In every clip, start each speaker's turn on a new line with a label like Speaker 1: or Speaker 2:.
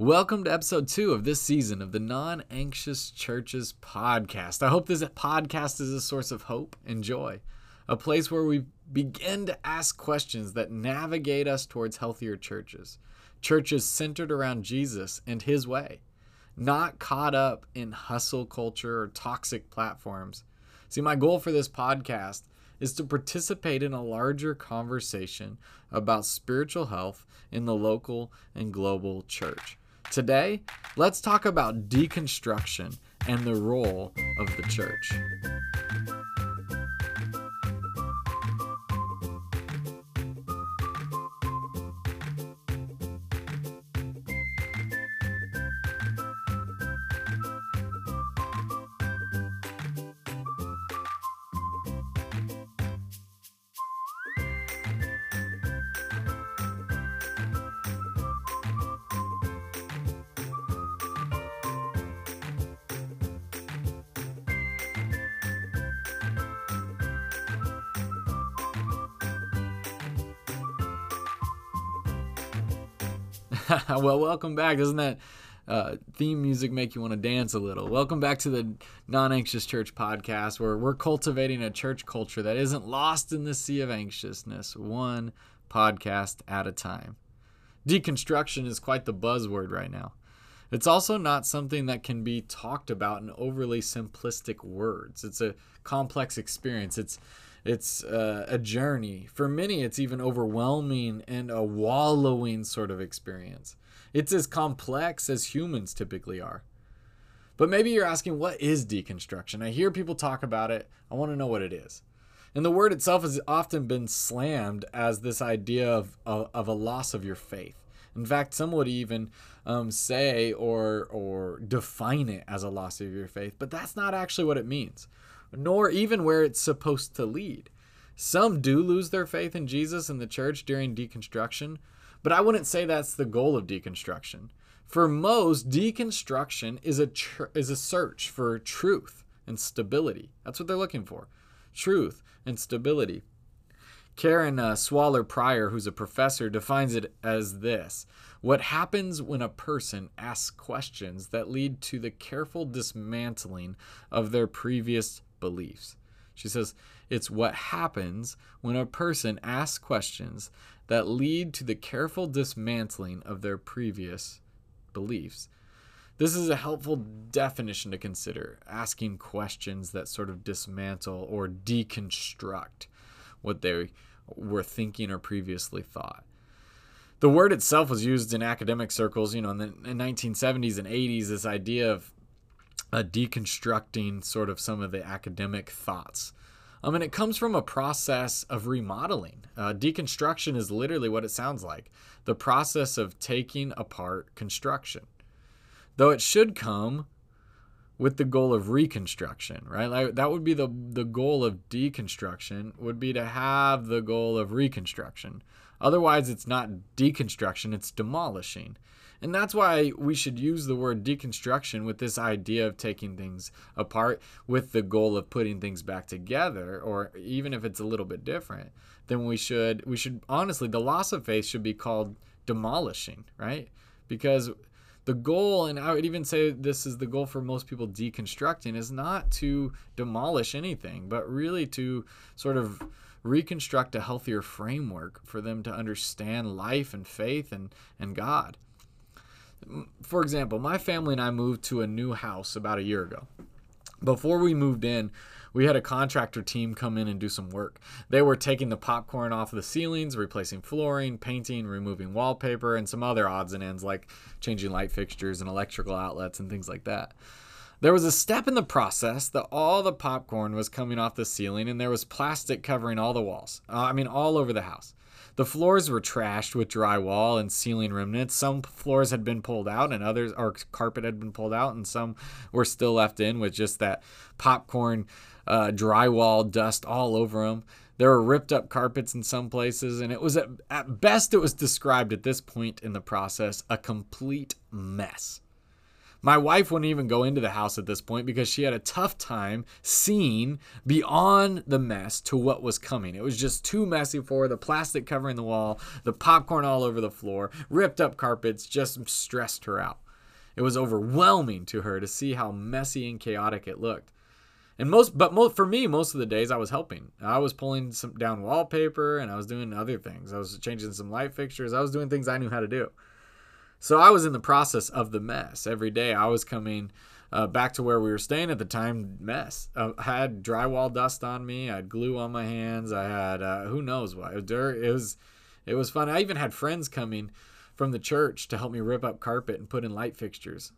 Speaker 1: Welcome to episode two of this season of the Non Anxious Churches podcast. I hope this podcast is a source of hope and joy, a place where we begin to ask questions that navigate us towards healthier churches, churches centered around Jesus and His way, not caught up in hustle culture or toxic platforms. See, my goal for this podcast is to participate in a larger conversation about spiritual health in the local and global church. Today, let's talk about deconstruction and the role of the church. well, welcome back. Doesn't that uh, theme music make you want to dance a little? Welcome back to the Non Anxious Church podcast, where we're cultivating a church culture that isn't lost in the sea of anxiousness, one podcast at a time. Deconstruction is quite the buzzword right now. It's also not something that can be talked about in overly simplistic words. It's a complex experience. It's it's uh, a journey. For many, it's even overwhelming and a wallowing sort of experience. It's as complex as humans typically are. But maybe you're asking, what is deconstruction? I hear people talk about it. I want to know what it is. And the word itself has often been slammed as this idea of, of, of a loss of your faith. In fact, some would even um, say or, or define it as a loss of your faith, but that's not actually what it means nor even where it's supposed to lead. Some do lose their faith in Jesus and the church during deconstruction, but I wouldn't say that's the goal of deconstruction. For most, deconstruction is a tr- is a search for truth and stability. That's what they're looking for. Truth and stability. Karen uh, Swallow Prior, who's a professor, defines it as this What happens when a person asks questions that lead to the careful dismantling of their previous beliefs. She says, It's what happens when a person asks questions that lead to the careful dismantling of their previous beliefs. This is a helpful definition to consider asking questions that sort of dismantle or deconstruct what they were thinking or previously thought. The word itself was used in academic circles, you know, in the 1970s and 80s, this idea of uh, deconstructing sort of some of the academic thoughts. Um, and it comes from a process of remodeling. Uh, deconstruction is literally what it sounds like the process of taking apart construction. Though it should come with the goal of reconstruction, right? Like that would be the the goal of deconstruction would be to have the goal of reconstruction. Otherwise, it's not deconstruction; it's demolishing. And that's why we should use the word deconstruction with this idea of taking things apart with the goal of putting things back together, or even if it's a little bit different, then we should, we should honestly, the loss of faith should be called demolishing, right? Because the goal, and I would even say this is the goal for most people deconstructing, is not to demolish anything, but really to sort of reconstruct a healthier framework for them to understand life and faith and, and God for example, my family and I moved to a new house about a year ago. Before we moved in, we had a contractor team come in and do some work. They were taking the popcorn off the ceilings, replacing flooring, painting, removing wallpaper, and some other odds and ends like changing light fixtures and electrical outlets and things like that. There was a step in the process that all the popcorn was coming off the ceiling and there was plastic covering all the walls. Uh, I mean, all over the house. The floors were trashed with drywall and ceiling remnants. Some floors had been pulled out, and others, or carpet had been pulled out, and some were still left in with just that popcorn uh, drywall dust all over them. There were ripped up carpets in some places, and it was at, at best, it was described at this point in the process a complete mess. My wife wouldn't even go into the house at this point because she had a tough time seeing beyond the mess to what was coming. It was just too messy for her. The plastic covering the wall, the popcorn all over the floor, ripped up carpets just stressed her out. It was overwhelming to her to see how messy and chaotic it looked. And most, but most, for me, most of the days I was helping. I was pulling some down wallpaper and I was doing other things. I was changing some light fixtures. I was doing things I knew how to do. So I was in the process of the mess every day. I was coming uh, back to where we were staying at the time. Mess. Uh, I had drywall dust on me. I had glue on my hands. I had uh, who knows what. It was, dirt. it was it was fun. I even had friends coming from the church to help me rip up carpet and put in light fixtures.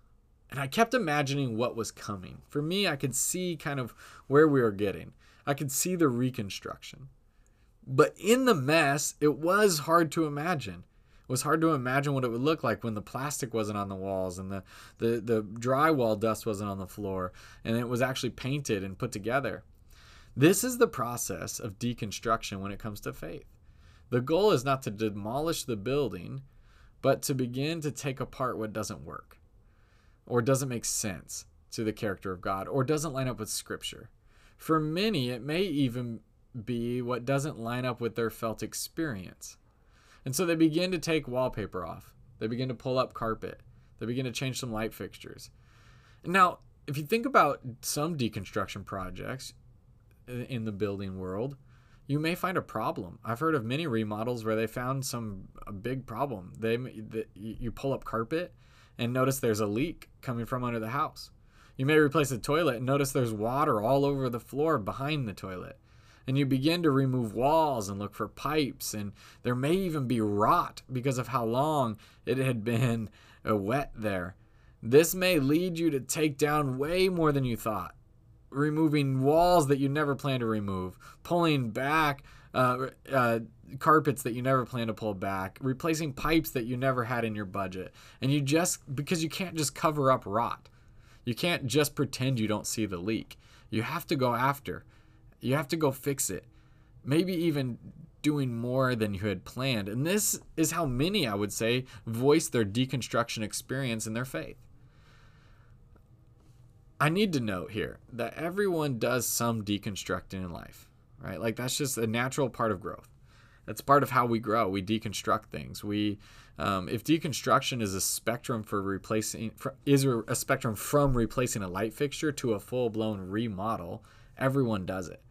Speaker 1: And I kept imagining what was coming. For me, I could see kind of where we were getting. I could see the reconstruction. But in the mess, it was hard to imagine was hard to imagine what it would look like when the plastic wasn't on the walls and the, the, the drywall dust wasn't on the floor and it was actually painted and put together. This is the process of deconstruction when it comes to faith. The goal is not to demolish the building, but to begin to take apart what doesn't work or doesn't make sense to the character of God or doesn't line up with Scripture. For many, it may even be what doesn't line up with their felt experience. And so they begin to take wallpaper off. They begin to pull up carpet. They begin to change some light fixtures. Now, if you think about some deconstruction projects in the building world, you may find a problem. I've heard of many remodels where they found some a big problem. They, they you pull up carpet and notice there's a leak coming from under the house. You may replace the toilet and notice there's water all over the floor behind the toilet and you begin to remove walls and look for pipes and there may even be rot because of how long it had been uh, wet there. This may lead you to take down way more than you thought removing walls that you never planned to remove pulling back uh, uh, carpets that you never planned to pull back replacing pipes that you never had in your budget. And you just because you can't just cover up rot. You can't just pretend you don't see the leak. You have to go after you have to go fix it. Maybe even doing more than you had planned. And this is how many, I would say, voice their deconstruction experience in their faith. I need to note here that everyone does some deconstructing in life, right? Like that's just a natural part of growth. That's part of how we grow. We deconstruct things. We, um, if deconstruction is a spectrum for replacing, for, is a spectrum from replacing a light fixture to a full blown remodel, everyone does it.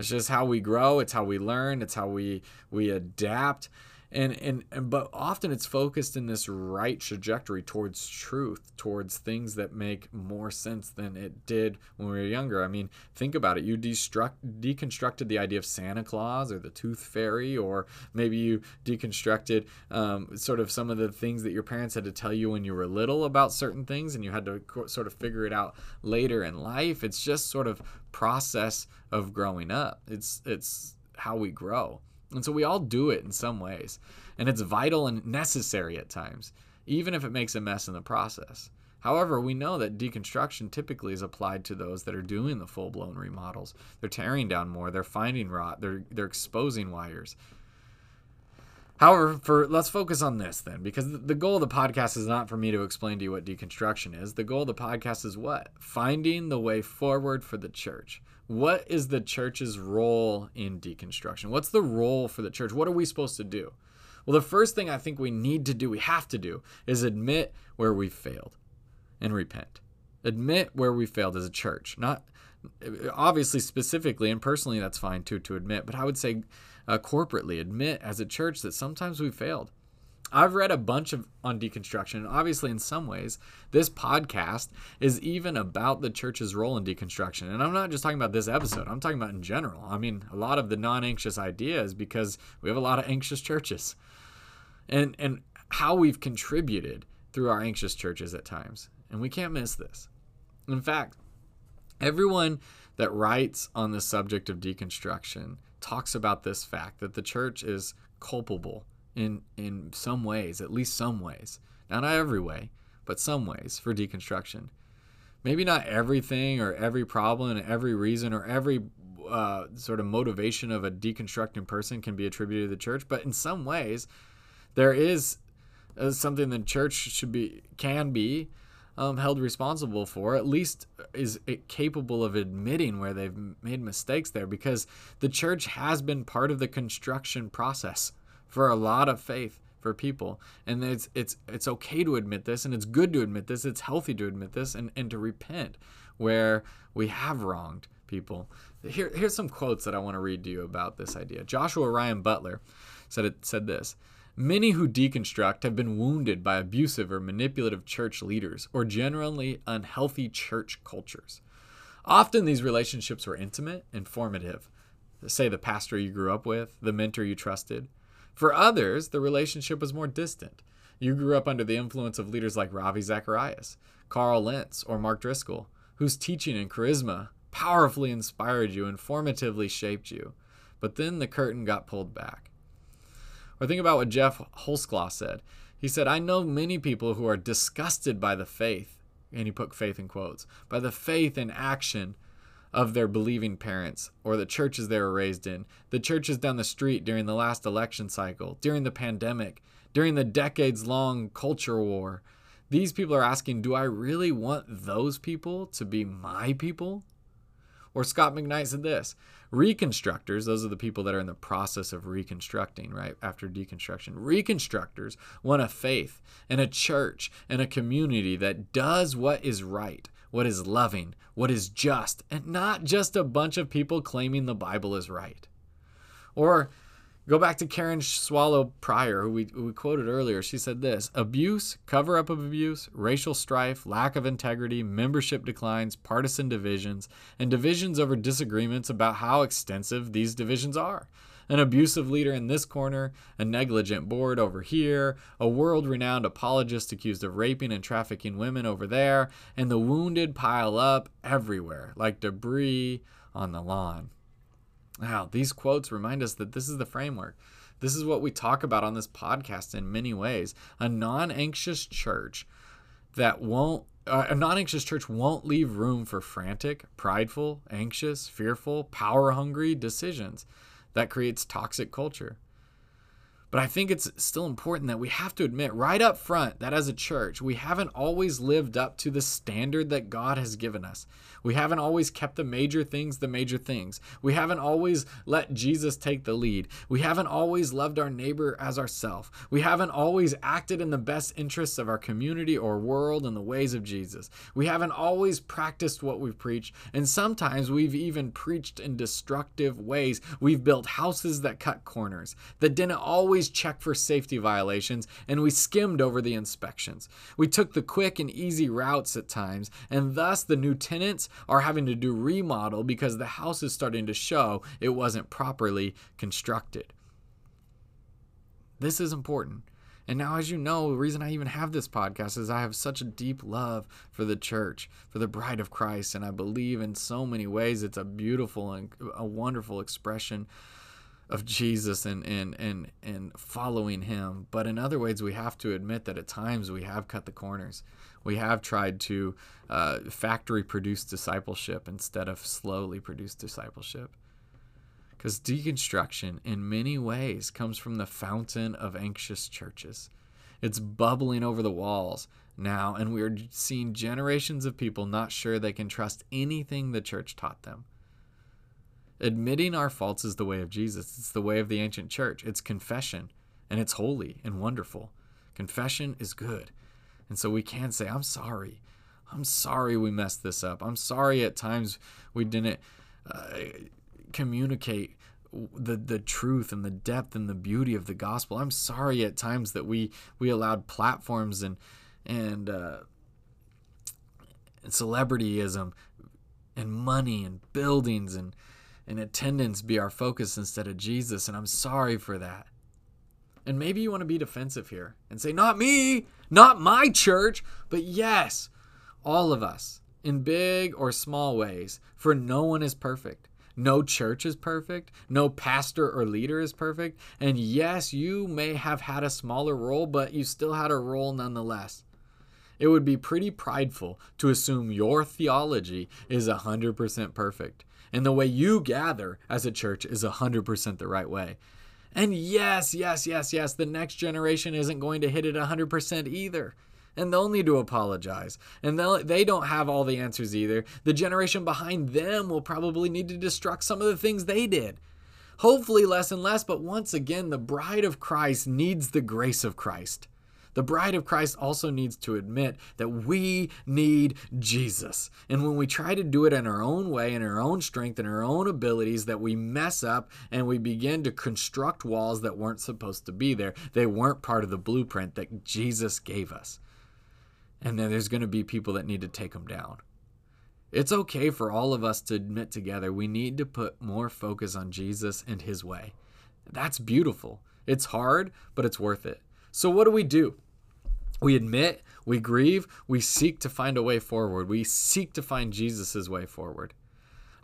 Speaker 1: It's just how we grow. It's how we learn. It's how we we adapt. And, and and but often it's focused in this right trajectory towards truth, towards things that make more sense than it did when we were younger. I mean, think about it. You destruct deconstructed the idea of Santa Claus or the Tooth Fairy, or maybe you deconstructed um, sort of some of the things that your parents had to tell you when you were little about certain things, and you had to sort of figure it out later in life. It's just sort of process of growing up. It's it's how we grow. And so we all do it in some ways. And it's vital and necessary at times, even if it makes a mess in the process. However, we know that deconstruction typically is applied to those that are doing the full-blown remodels. They're tearing down more, they're finding rot, they're they're exposing wires. However, for let's focus on this then, because the goal of the podcast is not for me to explain to you what deconstruction is. The goal of the podcast is what? Finding the way forward for the church. What is the church's role in deconstruction? What's the role for the church? What are we supposed to do? Well, the first thing I think we need to do, we have to do, is admit where we failed and repent. Admit where we failed as a church. Not obviously specifically and personally that's fine too to admit, but I would say uh, corporately admit as a church that sometimes we failed. I've read a bunch of on deconstruction, obviously, in some ways, this podcast is even about the church's role in deconstruction. And I'm not just talking about this episode; I'm talking about in general. I mean, a lot of the non-anxious ideas because we have a lot of anxious churches, and and how we've contributed through our anxious churches at times, and we can't miss this. In fact, everyone that writes on the subject of deconstruction talks about this fact that the church is culpable in in some ways, at least some ways. Not every way, but some ways for deconstruction. Maybe not everything or every problem and every reason or every uh, sort of motivation of a deconstructing person can be attributed to the church, but in some ways, there is uh, something the church should be can be um, held responsible for, at least is it capable of admitting where they've made mistakes there because the church has been part of the construction process for a lot of faith for people and it's it's it's okay to admit this and it's good to admit this it's healthy to admit this and, and to repent where we have wronged people here here's some quotes that i want to read to you about this idea joshua ryan butler said it said this Many who deconstruct have been wounded by abusive or manipulative church leaders or generally unhealthy church cultures. Often these relationships were intimate and formative. Say the pastor you grew up with, the mentor you trusted. For others, the relationship was more distant. You grew up under the influence of leaders like Ravi Zacharias, Carl Lentz, or Mark Driscoll, whose teaching and charisma powerfully inspired you and formatively shaped you. But then the curtain got pulled back. Or think about what Geoff Holsclaw said. He said, I know many people who are disgusted by the faith, and he put faith in quotes, by the faith and action of their believing parents or the churches they were raised in, the churches down the street during the last election cycle, during the pandemic, during the decades long culture war. These people are asking, do I really want those people to be my people? Or Scot McKnight said this Reconstructors, those are the people that are in the process of reconstructing, right? After deconstruction. Reconstructors want a faith and a church and a community that does what is right, what is loving, what is just, and not just a bunch of people claiming the Bible is right. Or Go back to Karen Swallow Prior, who we, who we quoted earlier. She said this abuse, cover up of abuse, racial strife, lack of integrity, membership declines, partisan divisions, and divisions over disagreements about how extensive these divisions are. An abusive leader in this corner, a negligent board over here, a world renowned apologist accused of raping and trafficking women over there, and the wounded pile up everywhere like debris on the lawn. Now, these quotes remind us that this is the framework. This is what we talk about on this podcast in many ways. A non anxious church that won't, uh, a non anxious church won't leave room for frantic, prideful, anxious, fearful, power hungry decisions that creates toxic culture. But I think it's still important that we have to admit right up front that as a church, we haven't always lived up to the standard that God has given us. We haven't always kept the major things the major things. We haven't always let Jesus take the lead. We haven't always loved our neighbor as ourself. We haven't always acted in the best interests of our community or world in the ways of Jesus. We haven't always practiced what we've preached, and sometimes we've even preached in destructive ways. We've built houses that cut corners, that didn't always check for safety violations, and we skimmed over the inspections. We took the quick and easy routes at times, and thus the new tenants are having to do remodel because the house is starting to show it wasn't properly constructed. This is important. And now, as you know, the reason I even have this podcast is I have such a deep love for the church, for the bride of Christ. And I believe in so many ways it's a beautiful and a wonderful expression of Jesus and, and, and, and following him. But in other ways, we have to admit that at times we have cut the corners we have tried to uh, factory produce discipleship instead of slowly produce discipleship. Because deconstruction, in many ways, comes from the fountain of anxious churches. It's bubbling over the walls now, and we are seeing generations of people not sure they can trust anything the church taught them. Admitting our faults is the way of Jesus. It's the way of the ancient church. It's confession, and it's holy and wonderful. Confession is good. And so we can say, I'm sorry. I'm sorry we messed this up. I'm sorry at times we didn't uh, communicate the the truth and the depth and the beauty of the gospel. I'm sorry at times that we we allowed platforms and and, uh, and celebrityism and money and buildings and and attendance be our focus instead of Jesus. And I'm sorry for that. And maybe you want to be defensive here and say, not me, not my church, but yes, all of us in big or small ways, for no one is perfect. No church is perfect. No pastor or leader is perfect. And yes, you may have had a smaller role, but you still had a role nonetheless. It would be pretty prideful to assume your theology is 100% perfect and the way you gather as a church is 100% the right way. And yes, yes, yes, yes, the next generation isn't going to hit it 100% either. and they'll need to apologize. And they don't have all the answers either. The generation behind them will probably need to destruct some of the things they did. Hopefully, less and less, but once again, the bride of Christ needs the grace of Christ. The bride of Christ also needs to admit that we need Jesus. And when we try to do it in our own way, in our own strength, in our own abilities, that we mess up and we begin to construct walls that weren't supposed to be there. They weren't part of the blueprint that Jesus gave us. And then there's going to be people that need to take them down. It's okay for all of us to admit together we need to put more focus on Jesus and his way. That's beautiful. It's hard, but it's worth it. So, what do we do? We admit, we grieve, we seek to find a way forward. We seek to find Jesus' way forward.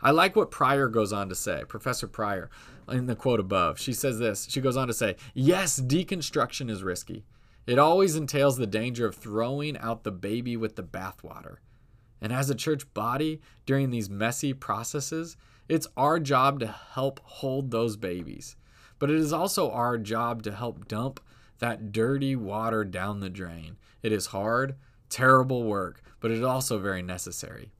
Speaker 1: I like what Prior goes on to say, Professor Prior, in the quote above. She says this She goes on to say, Yes, deconstruction is risky. It always entails the danger of throwing out the baby with the bathwater. And as a church body, during these messy processes, it's our job to help hold those babies. But it is also our job to help dump that dirty water down the drain. It is hard, terrible work, but it is also very necessary.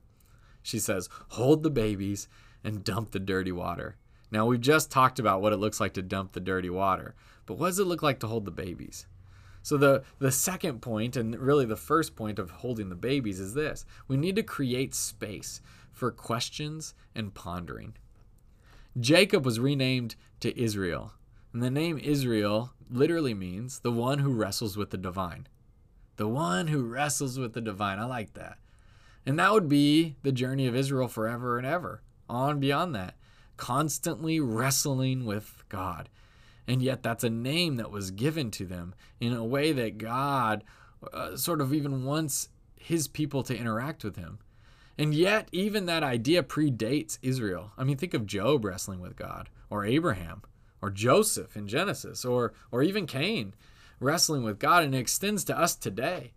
Speaker 1: She says, hold the babies and dump the dirty water. Now, we've just talked about what it looks like to dump the dirty water, but what does it look like to hold the babies? So, the, the second point, and really the first point of holding the babies, is this we need to create space for questions and pondering. Jacob was renamed to Israel, and the name Israel literally means the one who wrestles with the divine. The one who wrestles with the divine. I like that. And that would be the journey of Israel forever and ever, on beyond that, constantly wrestling with God. And yet, that's a name that was given to them in a way that God uh, sort of even wants his people to interact with him. And yet, even that idea predates Israel. I mean, think of Job wrestling with God, or Abraham, or Joseph in Genesis, or, or even Cain wrestling with God, and it extends to us today.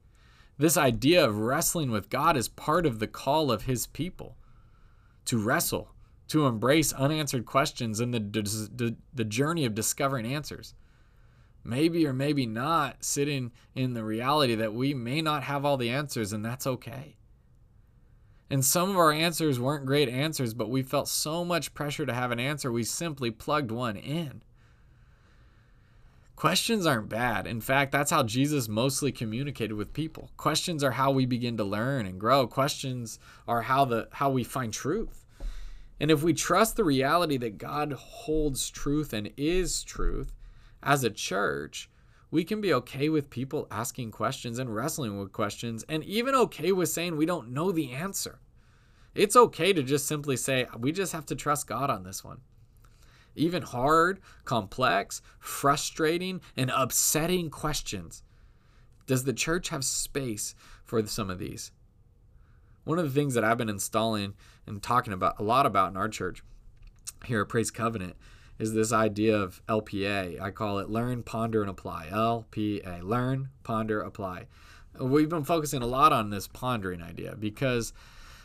Speaker 1: This idea of wrestling with God is part of the call of his people to wrestle, to embrace unanswered questions and the, the, the journey of discovering answers. Maybe or maybe not sitting in the reality that we may not have all the answers, and that's okay. And some of our answers weren't great answers, but we felt so much pressure to have an answer, we simply plugged one in. Questions aren't bad. In fact, that's how Jesus mostly communicated with people. Questions are how we begin to learn and grow. Questions are how the how we find truth. And if we trust the reality that God holds truth and is truth as a church, we can be okay with people asking questions and wrestling with questions, and even okay with saying we don't know the answer. It's okay to just simply say, we just have to trust God on this one. Even hard, complex, frustrating, and upsetting questions. Does the church have space for some of these? One of the things that I've been installing and talking about a lot about in our church here at Praise Covenant is this idea of LPA. I call it learn, ponder, and apply. LPA. Learn, ponder, apply. We've been focusing a lot on this pondering idea because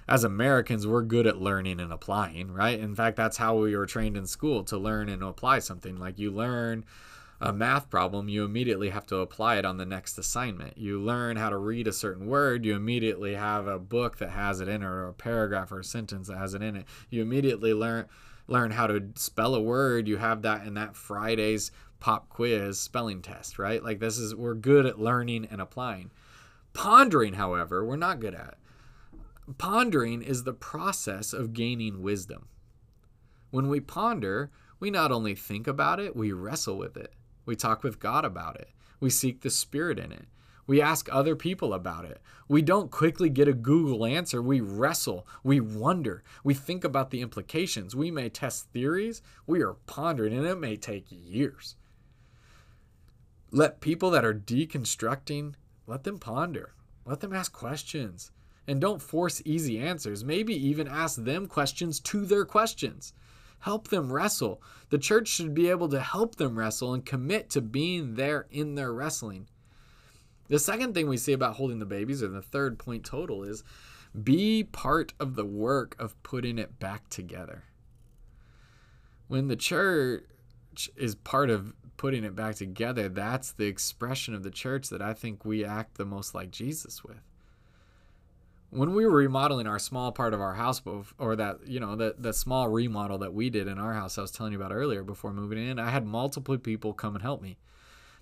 Speaker 1: as Americans, we're good at learning and applying, right? In fact, that's how we were trained in school to learn and apply something. Like you learn a math problem, you immediately have to apply it on the next assignment. You learn how to read a certain word, you immediately have a book that has it in it, or a paragraph or a sentence that has it in it. You immediately learn learn how to spell a word, you have that in that Friday's pop quiz spelling test, right? Like this is we're good at learning and applying. Pondering, however, we're not good at. Pondering is the process of gaining wisdom. When we ponder, we not only think about it, we wrestle with it. We talk with God about it. We seek the Spirit in it. We ask other people about it. We don't quickly get a Google answer. We wrestle. We wonder. We think about the implications. We may test theories. We are pondering, and it may take years. Let people that are deconstructing, let them ponder. Let them ask questions. And don't force easy answers. Maybe even ask them questions to their questions. Help them wrestle. The church should be able to help them wrestle and commit to being there in their wrestling. The second thing we see about holding the babies, or the third point total, is be part of the work of putting it back together. When the church is part of putting it back together. That's the expression of the church that I think we act the most like Jesus with. When we were remodeling our small part of our house, or that, you know, the, the small remodel that we did in our house I was telling you about earlier before moving in, I had multiple people come and help me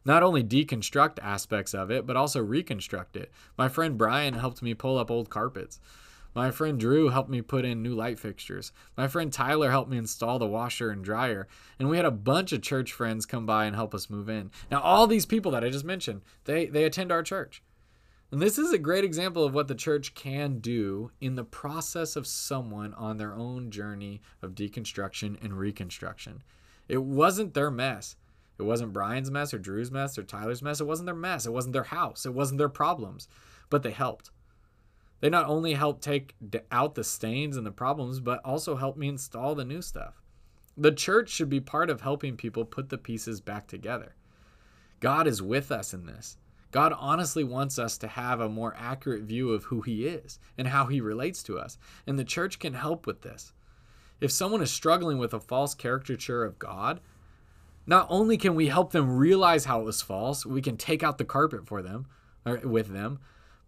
Speaker 1: not only deconstruct aspects of it, but also reconstruct it. My friend Brian helped me pull up old carpets. My friend Drew helped me put in new light fixtures. My friend Tyler helped me install the washer and dryer. And we had a bunch of church friends come by and help us move in. Now, all these people that I just mentioned, they, they attend our church. And this is a great example of what the church can do in the process of someone on their own journey of deconstruction and reconstruction. It wasn't their mess. It wasn't Brian's mess or Drew's mess or Tyler's mess. It wasn't their mess. It wasn't their house. It wasn't their problems. But they helped. They not only helped take out the stains and the problems, but also helped me install the new stuff. The church should be part of helping people put the pieces back together. God is with us in this. God honestly wants us to have a more accurate view of who He is and how He relates to us. And the church can help with this. If someone is struggling with a false caricature of God, not only can we help them realize how it was false, we can take out the carpet for them or with them,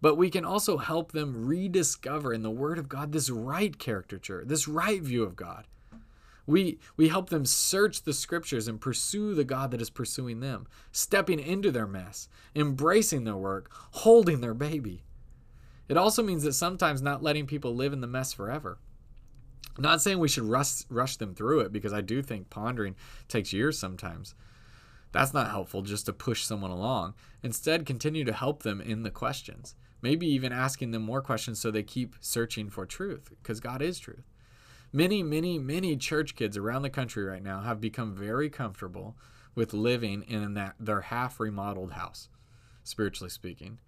Speaker 1: but we can also help them rediscover in the Word of God this right caricature, this right view of God. We, we help them search the scriptures and pursue the God that is pursuing them, stepping into their mess, embracing their work, holding their baby. It also means that sometimes not letting people live in the mess forever. Not saying we should rush, rush them through it because I do think pondering takes years sometimes. That's not helpful just to push someone along. Instead, continue to help them in the questions maybe even asking them more questions so they keep searching for truth because God is truth. Many, many, many church kids around the country right now have become very comfortable with living in that their half remodeled house, spiritually speaking.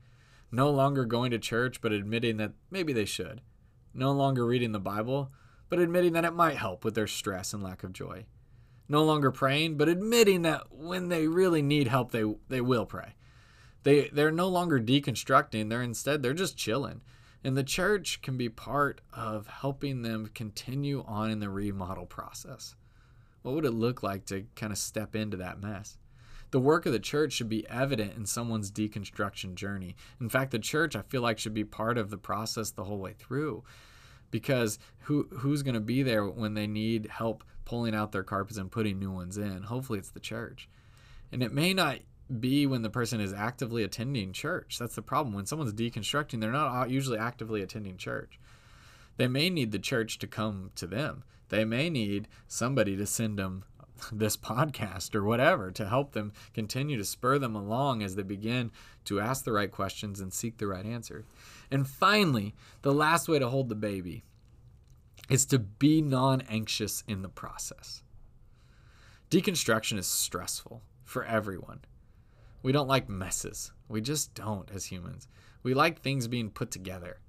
Speaker 1: No longer going to church but admitting that maybe they should. No longer reading the Bible but admitting that it might help with their stress and lack of joy. No longer praying but admitting that when they really need help they they will pray. They they're no longer deconstructing, they're instead they're just chilling. And the church can be part of helping them continue on in the remodel process. What would it look like to kind of step into that mess? The work of the church should be evident in someone's deconstruction journey. In fact, the church I feel like should be part of the process the whole way through. Because who who's going to be there when they need help pulling out their carpets and putting new ones in? Hopefully it's the church. And it may not be when the person is actively attending church. That's the problem. When someone's deconstructing, they're not usually actively attending church. They may need the church to come to them. They may need somebody to send them this podcast or whatever to help them continue to spur them along as they begin to ask the right questions and seek the right answer. And finally, the last way to hold the baby is to be non anxious in the process. Deconstruction is stressful for everyone. We don't like messes. We just don't as humans. We like things being put together.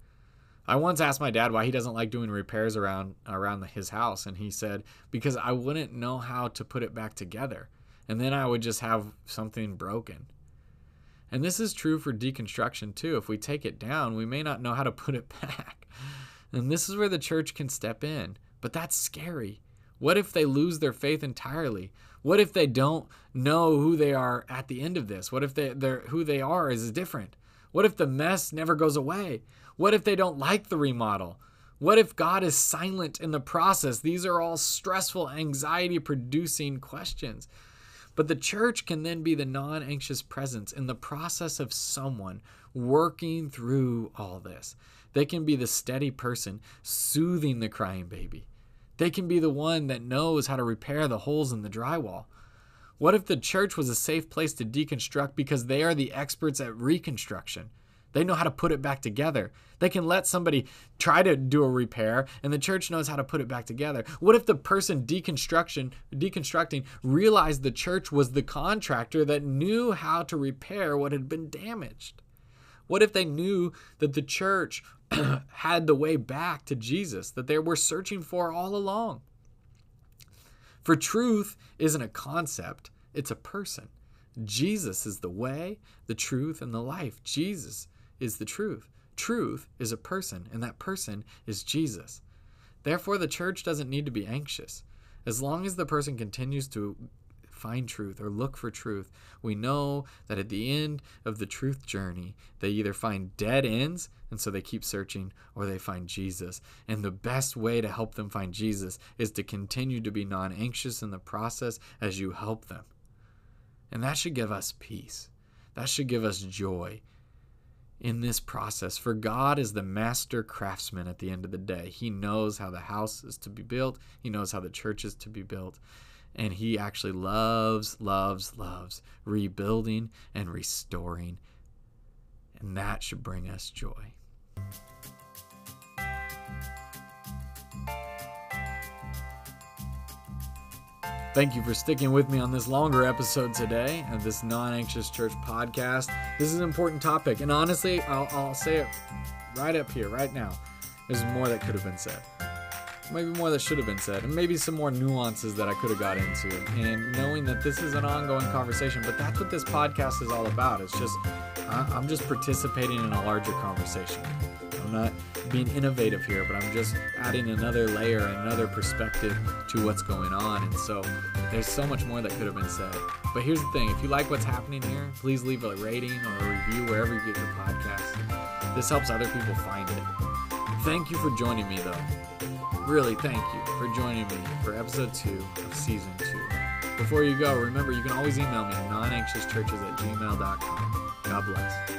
Speaker 1: I once asked my dad why he doesn't like doing repairs around around his house and he said because I wouldn't know how to put it back together and then I would just have something broken. And this is true for deconstruction too. If we take it down, we may not know how to put it back. And this is where the church can step in. But that's scary. What if they lose their faith entirely? What if they don't know who they are at the end of this? What if they, who they are is different? What if the mess never goes away? What if they don't like the remodel? What if God is silent in the process? These are all stressful, anxiety producing questions. But the church can then be the non anxious presence in the process of someone working through all this. They can be the steady person soothing the crying baby. They can be the one that knows how to repair the holes in the drywall. What if the church was a safe place to deconstruct because they are the experts at reconstruction? They know how to put it back together. They can let somebody try to do a repair and the church knows how to put it back together. What if the person deconstruction deconstructing realized the church was the contractor that knew how to repair what had been damaged? What if they knew that the church had the way back to Jesus that they were searching for all along? For truth isn't a concept, it's a person. Jesus is the way, the truth, and the life. Jesus is the truth. Truth is a person, and that person is Jesus. Therefore, the church doesn't need to be anxious. As long as the person continues to find truth or look for truth, we know that at the end of the truth journey, they either find dead ends, and so they keep searching, or they find Jesus. And the best way to help them find Jesus is to continue to be non anxious in the process as you help them. And that should give us peace. That should give us joy in this process. For God is the master craftsman at the end of the day. He knows how the house is to be built, He knows how the church is to be built. And He actually loves, loves, loves rebuilding and restoring. And that should bring us joy. Thank you for sticking with me on this longer episode today of this Non Anxious Church podcast. This is an important topic, and honestly, I'll, I'll say it right up here, right now. There's more that could have been said. Maybe more that should have been said, and maybe some more nuances that I could have got into. And knowing that this is an ongoing conversation, but that's what this podcast is all about. It's just, I'm just participating in a larger conversation. I'm not being innovative here, but I'm just adding another layer another perspective to what's going on. And so there's so much more that could have been said. But here's the thing if you like what's happening here, please leave a rating or a review wherever you get your podcast. This helps other people find it. Thank you for joining me, though. Really, thank you for joining me for episode two of season two. Before you go, remember you can always email me at nonanxiouschurches at gmail.com. God bless.